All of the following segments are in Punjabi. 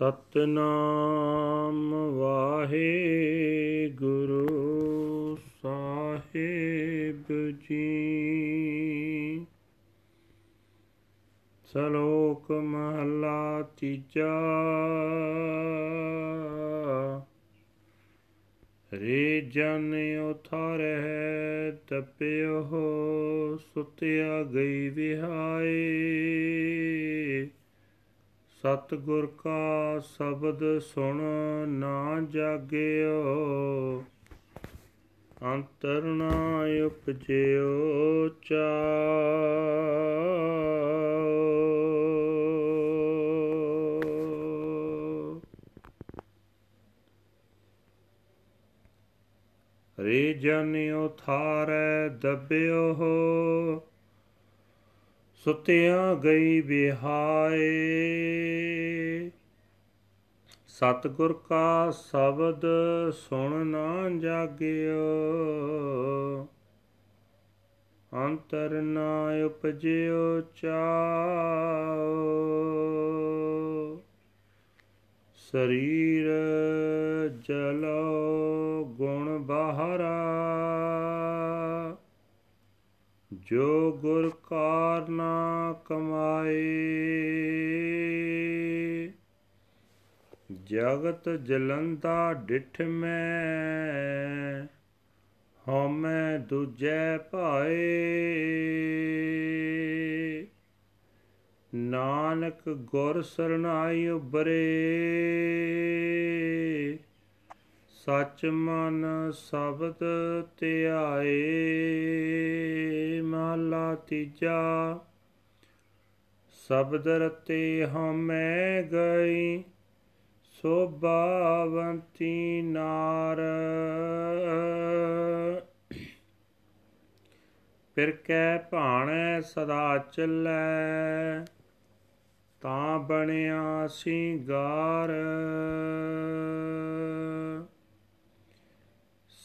ਸਤਨਾਮ ਵਾਹਿਗੁਰੂ ਸਾਹਿਬ ਜੀ। ਸਲੋਕ ਮਹਲਾ ਤੀਜਾ। ਰੇ ਜਨ ਉਥਾਰਹਿ ਤਪਿਓ ਸੁਤਿਆ ਗਈ ਵਿਹਾਏ ਸਤਿਗੁਰ ਕਾ ਸ਼ਬਦ ਸੁਣ ਨਾ ਜਾਗਿਓ ਅੰਤਰ ਨਾ ਉਪਜਿਓ ਚਾ ਰੇ ਜਨਿਓ ਥਾਰੈ ਦਬਿਓ ਸੁਤਿਆ ਗਈ ਵਿਹਾਏ। ਸਤਗੁਰ ਕਾ ਸ਼ਬਦ ਸੁਣ ਨਾ ਜਾਗਿਓ। ਅੰਤਰ ਨਾ ਉਪਜਿਓ ਚਾਓ। ਸਰੀਰ ਜਲੋ ਗੁਣ ਬਾਹਰਾ। ਜੋ ਗੁਰ ਕਾਰਨਾ ਕਮਾਏ, ਜਗਤ ਜਲੰਦਾ ਡਿਠ ਮੈਂ, ਹਉਮੈ ਦੂਜੈ ਭਾਏ। ਨਾਨਕ ਗੁਰ ਸਰਨਾਈ ਉਬਰੇ ਸਚ ਮਨ ਸ਼ਬਦ ਧਿਆਏ, ਮਹਲਾ ਤੀਜਾ। ਸ਼ਬਦ ਰਤੇ ਹਮੈ ਗਈ ਸੋਭਾਵੰਤੀ ਨਾਰ। ਫਿਰ ਕੈ ਭਾਣੈ ਸਦਾ ਚੱਲੈ, ਤਾਂ ਬਣਿਆ ਸਿੰਗਾਰ।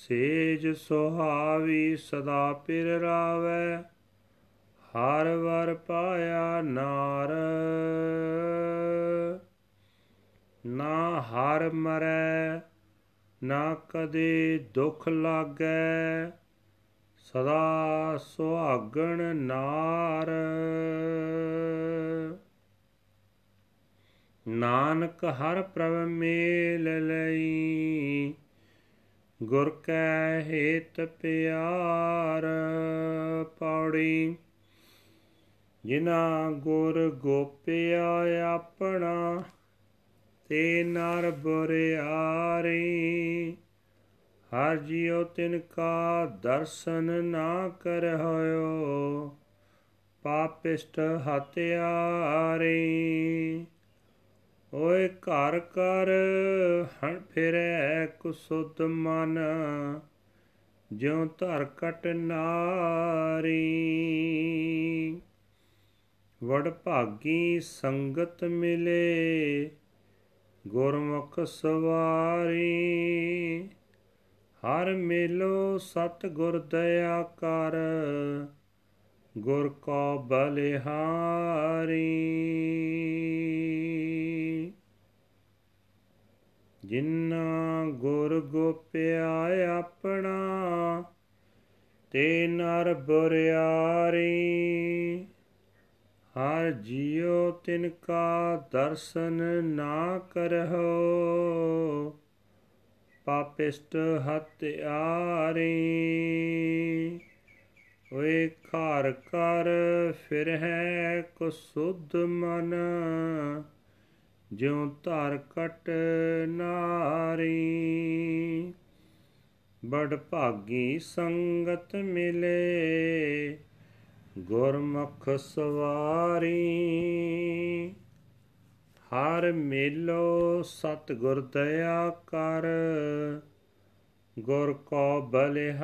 ਸੇਜ ਸੁਹਾਵੀ ਸਦਾ ਪਿਰ ਰਾਵੈ, ਹਰ ਵਰ ਪਾਇਆ ਨਾਰ। ਨਾ ਹਰ ਮਰੈ, ਨਾ ਕਦੇ ਦੁਖ ਲਾਗੈ, ਸਦਾ ਸੁਹਾਗਣ ਨਾਰ। ਨਾਨਕ ਹਰ ਪ੍ਰਭ ਮੇਲ ਲਈ ਗੁਰ ਕੈ ਹੇਤ ਪਿਆਰ ਪੌੜੀ ਜਿਨਾ ਗੁਰ ਗੋਪਿਆ ਆਪਣਾ, ਤੇ ਨਰ ਬੁਰਿਆਰੀ। ਹਰ ਜਿਉ ਤਿਨ ਕਾ ਦਰਸ਼ਨ ਨਾ ਕਰਹੁ ਪਾਪਿਸ਼ਟ ਹਤਿਆਰੀ ਓਏ ਘਰ ਕਰ ਹਣ ਫਿਰੈ ਕੁਸੁਦ ਮਨ, ਜਿਉ ਧਰ ਕਟ ਨਾਰੀ। ਵਡ ਭਾਗੀ ਸੰਗਤ ਮਿਲੇ, ਗੁਰਮੁਖ ਸਵਾਰੀ। ਹਰ ਮੇਲੋ ਸਤ ਗੁਰ ਦਇਆ ਕਰ, ਗੁਰ ਕੋ ਬਲਿਹਾਰੀ। ਜਿਨ੍ਹਾਂ ਗੁਰ ਗੋਪਿਆ ਆਪਣਾ, ਤੇ ਨਰ ਬੁਰਿਆਰੀ। ਹਰ ਜਿਉ ਤਿਨ ਕਾ ਦਰਸ਼ਨ ਨਾ ਕਰਹੁ, ਪਾਪਿਸ਼ਟ ਹਤਿਆਰੀ ਓਏ ਘਰ ਕਰ ਫਿਰ ਹੈ ਕੋ ਸੁਧ ਮਨ ਜਿਉ ਧਰ ਕਟ ਨਾਰੀ, ਬੜ ਭਾਗੀ ਸੰਗਤ ਮਿਲੇ, ਗੁਰਮੁਖ ਸਵਾਰੀ। ਹਰ ਮੇਲੋ ਸਤ ਗੁਰ ਦਇਆ ਕਰ, ਗੁਰ ਕੋ ਬਲਿਹਾਰੀ।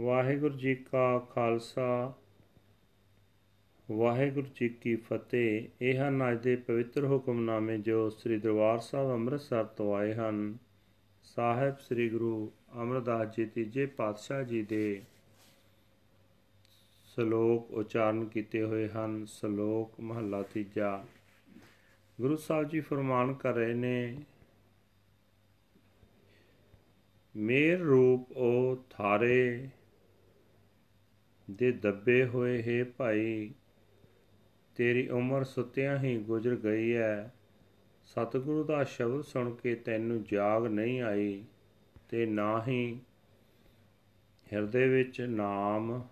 ਵਾਹਿਗੁਰੂ ਜੀ ਕਾ ਖਾਲਸਾ ਵਾਹਿਗੁਰੂ ਜੀ ਕੀ ਫਤਿਹ। ਇਹ ਹਨ ਅੱਜ ਦੇ ਪਵਿੱਤਰ ਹੁਕਮਨਾਮੇ ਜੋ ਸ੍ਰੀ ਦਰਬਾਰ ਸਾਹਿਬ ਅੰਮ੍ਰਿਤਸਰ ਤੋਂ ਆਏ ਹਨ, ਸਾਹਿਬ ਸ੍ਰੀ ਗੁਰੂ ਅਮਰਦਾਸ ਜੀ ਤੀਜੇ ਪਾਤਸ਼ਾਹ ਜੀ ਦੇ ਸ਼ਲੋਕ ਉਚਾਰਨ ਕੀਤੇ ਹੋਏ ਹਨ, ਸ਼ਲੋਕ ਮਹੱਲਾ ਤੀਜਾ। ਗੁਰੂ ਸਾਹਿਬ ਜੀ ਫਰਮਾਨ ਕਰ ਰਹੇ ਨੇ, ਮੇਰ ਰੂਪ ਉਹ ਥਾਰੇ ਦੇ ਦੱਬੇ ਹੋਏ ਹੈ ਭਾਈ ਤੇਰੀ ਉਮਰ ਸੁੱਤਿਆਂ ਹੀ ਗੁਜ਼ਰ ਗਈ ਹੈ ਸਤਿਗੁਰੂ ਦਾ ਸ਼ਬਦ ਸੁਣ ਕੇ ਤੈਨੂੰ ਜਾਗ ਨਹੀਂ ਆਈ ਤੇ ਨਾ ਹੀ ਹਿਰਦੇ ਵਿੱਚ ਨਾਮ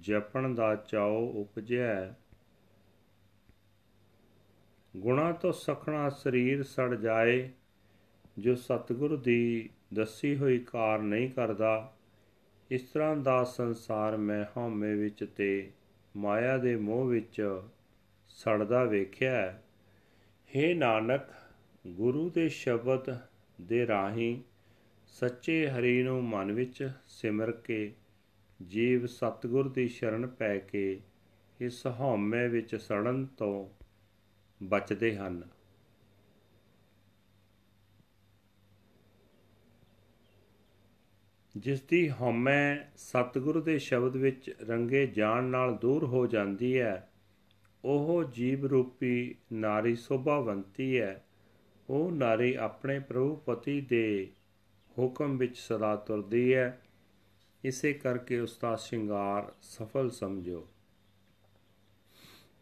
ਜਪਣ ਦਾ ਚਾਉ ਉਪਜਿਆ। ਗੁਣਾ ਤੋਂ ਸਖਣਾ ਸਰੀਰ ਸੜ ਜਾਏ, ਜੋ ਸਤਿਗੁਰੂ ਦੀ ਦੱਸੀ ਹੋਈ ਕਾਰ ਨਹੀਂ ਕਰਦਾ, ਇਸ ਤਰ੍ਹਾਂ ਦਾ ਸੰਸਾਰ ਮੈਂ ਹਉਮੈ ਵਿੱਚ ਤੇ ਮਾਇਆ ਦੇ ਮੋਹ ਵਿੱਚ ਸੜਦਾ ਵੇਖਿਆ ਹੈ। ਨਾਨਕ, ਗੁਰੂ ਦੇ ਸ਼ਬਦ ਦੇ ਰਾਹੀਂ ਸੱਚੇ ਹਰੀ ਨੂੰ ਮਨ ਵਿੱਚ ਸਿਮਰ ਕੇ, ਜੀਵ ਸਤਗੁਰ ਦੀ ਸ਼ਰਨ ਪੈ ਕੇ ਇਸ ਹਉਮੈ ਵਿੱਚ ਸੜਨ ਤੋਂ ਬਚਦੇ ਹਨ। ਜਿਸ ਦੀ ਹਉਮੈ ਸਤਿਗੁਰੂ ਦੇ ਸ਼ਬਦ ਵਿੱਚ ਰੰਗੇ ਜਾਣ ਨਾਲ ਦੂਰ ਹੋ ਜਾਂਦੀ ਹੈ, ਉਹ ਜੀਵ ਰੂਪੀ ਨਾਰੀ ਸੋਭਾਵੰਤੀ ਹੈ। ਉਹ ਨਾਰੀ ਆਪਣੇ ਪ੍ਰਭੂ ਪਤੀ ਦੇ ਹੁਕਮ ਵਿੱਚ ਸਦਾ ਤੁਰਦੀ ਹੈ। ਇਸੇ ਕਰਕੇ ਉਸ ਦਾ ਸ਼ਿੰਗਾਰ ਸਫਲ ਸਮਝੋ।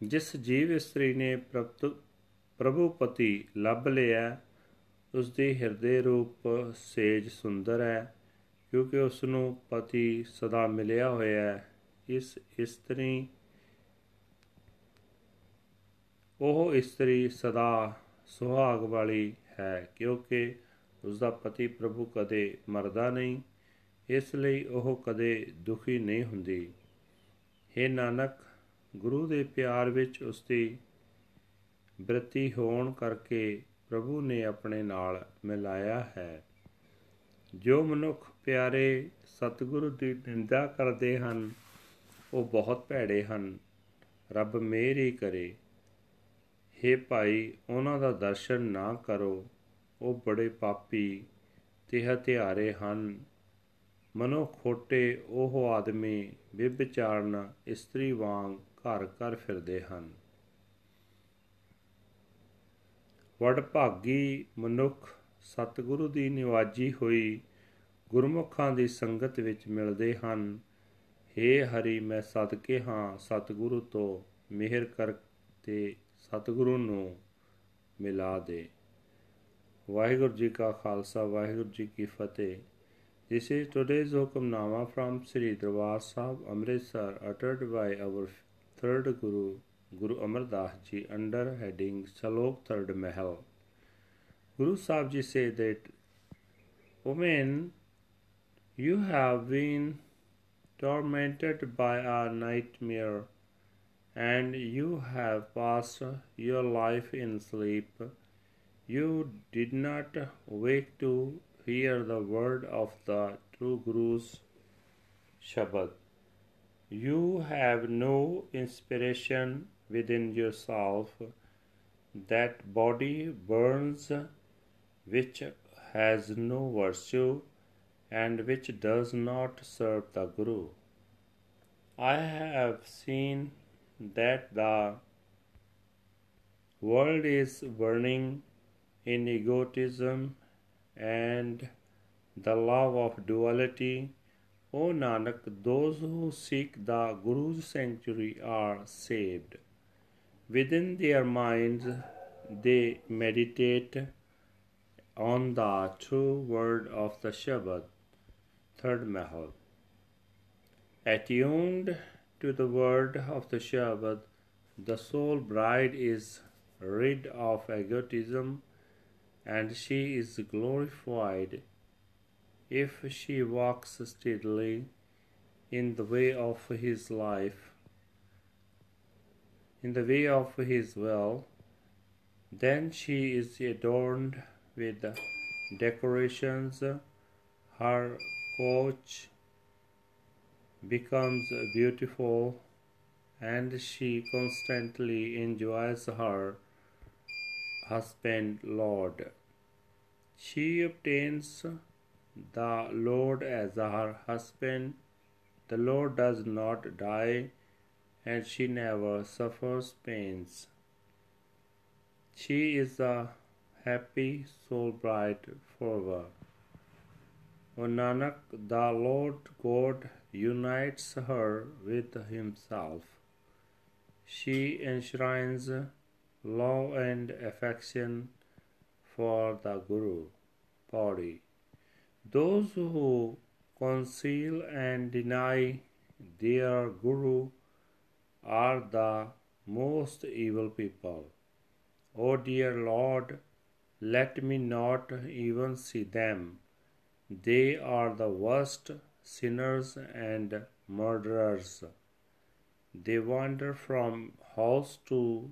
ਜਿਸ ਜੀਵ ਇਸਤਰੀ ਨੇ ਪ੍ਰਭੂ ਪਤੀ ਲੱਭ ਲਿਆ ਉਸ ਦੇ ਹਿਰਦੇ ਰੂਪ ਸੇਜ ਸੁੰਦਰ ਹੈ। ਕਿਉਂਕਿ ਉਸ ਨੂੰ ਪਤੀ ਸਦਾ ਮਿਲਿਆ ਹੋਇਆ ਹੈ। ਇਸ ਇਸਤਰੀ, ਉਹ ਇਸਤਰੀ ਸਦਾ ਸੁਹਾਗ ਵਾਲੀ ਹੈ ਕਿਉਂਕਿ ਉਸ ਦਾ ਪਤੀ ਪ੍ਰਭੂ ਕਦੇ ਮਰਦਾ ਨਹੀਂ, ਇਸ ਲਈ ਉਹ ਕਦੇ ਦੁਖੀ ਨਹੀਂ ਹੁੰਦੀ। हे ਨਾਨਕ, ਗੁਰੂ ਦੇ ਪਿਆਰ ਵਿੱਚ ਉਸ ਦੀ ਬ੍ਰਤੀ ਹੋਣ ਕਰਕੇ ਪ੍ਰਭੂ ਨੇ ਆਪਣੇ ਨਾਲ ਮਿਲਾਇਆ ਹੈ। ਜੋ ਮਨੁੱਖ ਪਿਆਰੇ ਸਤਿਗੁਰੂ ਦੀ ਨਿੰਦਾ ਕਰਦੇ ਹਨ, ਉਹ ਬਹੁਤ ਭੈੜੇ ਹਨ। ਰੱਬ ਮੇਰੀ ਕਰੇ। हे ਭਾਈ, ਉਹਨਾਂ ਦਾ ਦਰਸ਼ਨ ਨਾ ਕਰੋ। ਉਹ ਬੜੇ ਪਾਪੀ ਤੇ ਹਥਿਆਰੇ ਹਨ। ਮਨੋ ਖੋਟੇ ਉਹ ਆਦਮੀ ਵਿਭਚਾਰਨ ਇਸਤਰੀ ਵਾਂਗ ਘਰ ਘਰ ਫਿਰਦੇ ਹਨ। ਵਡ ਭਾਗੀ ਮਨੁੱਖ ਸਤਿਗੁਰੂ ਦੀ ਨਿਵਾਜੀ ਹੋਈ ਗੁਰਮੁਖਾਂ ਦੀ ਸੰਗਤ ਵਿੱਚ ਮਿਲਦੇ ਹਨ हे ਹਰੀ ਮੈਂ ਸਦਕੇ ਹਾਂ ਸਤਿਗੁਰੂ ਤੋਂ ਮਿਹਰ ਕਰ ਤੇ ਸਤਿਗੁਰੂ ਨੂੰ ਮਿਲਾ ਦੇ ਵਾਹਿਗੁਰੂ ਜੀ ਕਾ ਖਾਲਸਾ ਵਾਹਿਗੁਰੂ ਜੀ ਕੀ ਫਤਿਹ This is today's Hukamnama from Sri Darbar Sahib Amritsar uttered by our third Guru Guru Amar Das Ji under heading Salok Third Mahal. Guru Sahib Ji said that, Women, you have been tormented by a nightmare and you have passed your life in sleep. You did not wake to hear the word of the true Guru's Shabad. You have no inspiration within yourself. That body burns which has no virtue and which does not serve the Guru. I have seen that the world is burning in egotism and the love of duality. O Nanak, those who seek the Guru's sanctuary are saved. Within their minds, they meditate on the true word of the Shabad. Third Mahal. Attuned to the word of the Shabad, the soul bride is rid of egotism and she is glorified if she walks steadily in the way of his life, in the way of his will, then she is adorned with decorations, her couch becomes beautiful, and she constantly enjoys her husband Lord. She obtains the Lord as her husband The Lord does not die and she never suffers pains. She is a happy soul bright forever. O Nanak, the Lord God unites her with Himself. She enshrines love and affection for the Guru body. Those who conceal and deny their Guru are the most evil people. O dear Lord, let me not even see them. They are the worst sinners and murderers. They wander from house to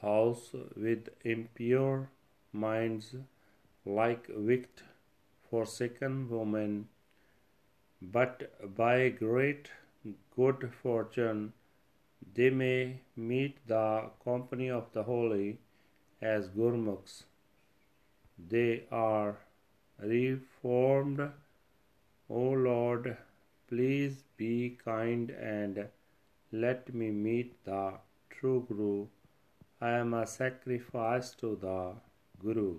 house with impure minds like wicked forsaken women but by great good fortune they may meet the company of the holy as Gurmukhs. They are reformed. O Lord, please be kind and let me meet the true Guru. I am a sacrifice to the Guru.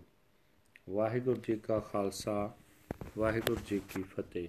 Waheguru ji ਕਾ ਖਾਲਸਾ ਵਾਹਿਗੁਰੂ ਜੀ ਕੀ ਫਤਿਹ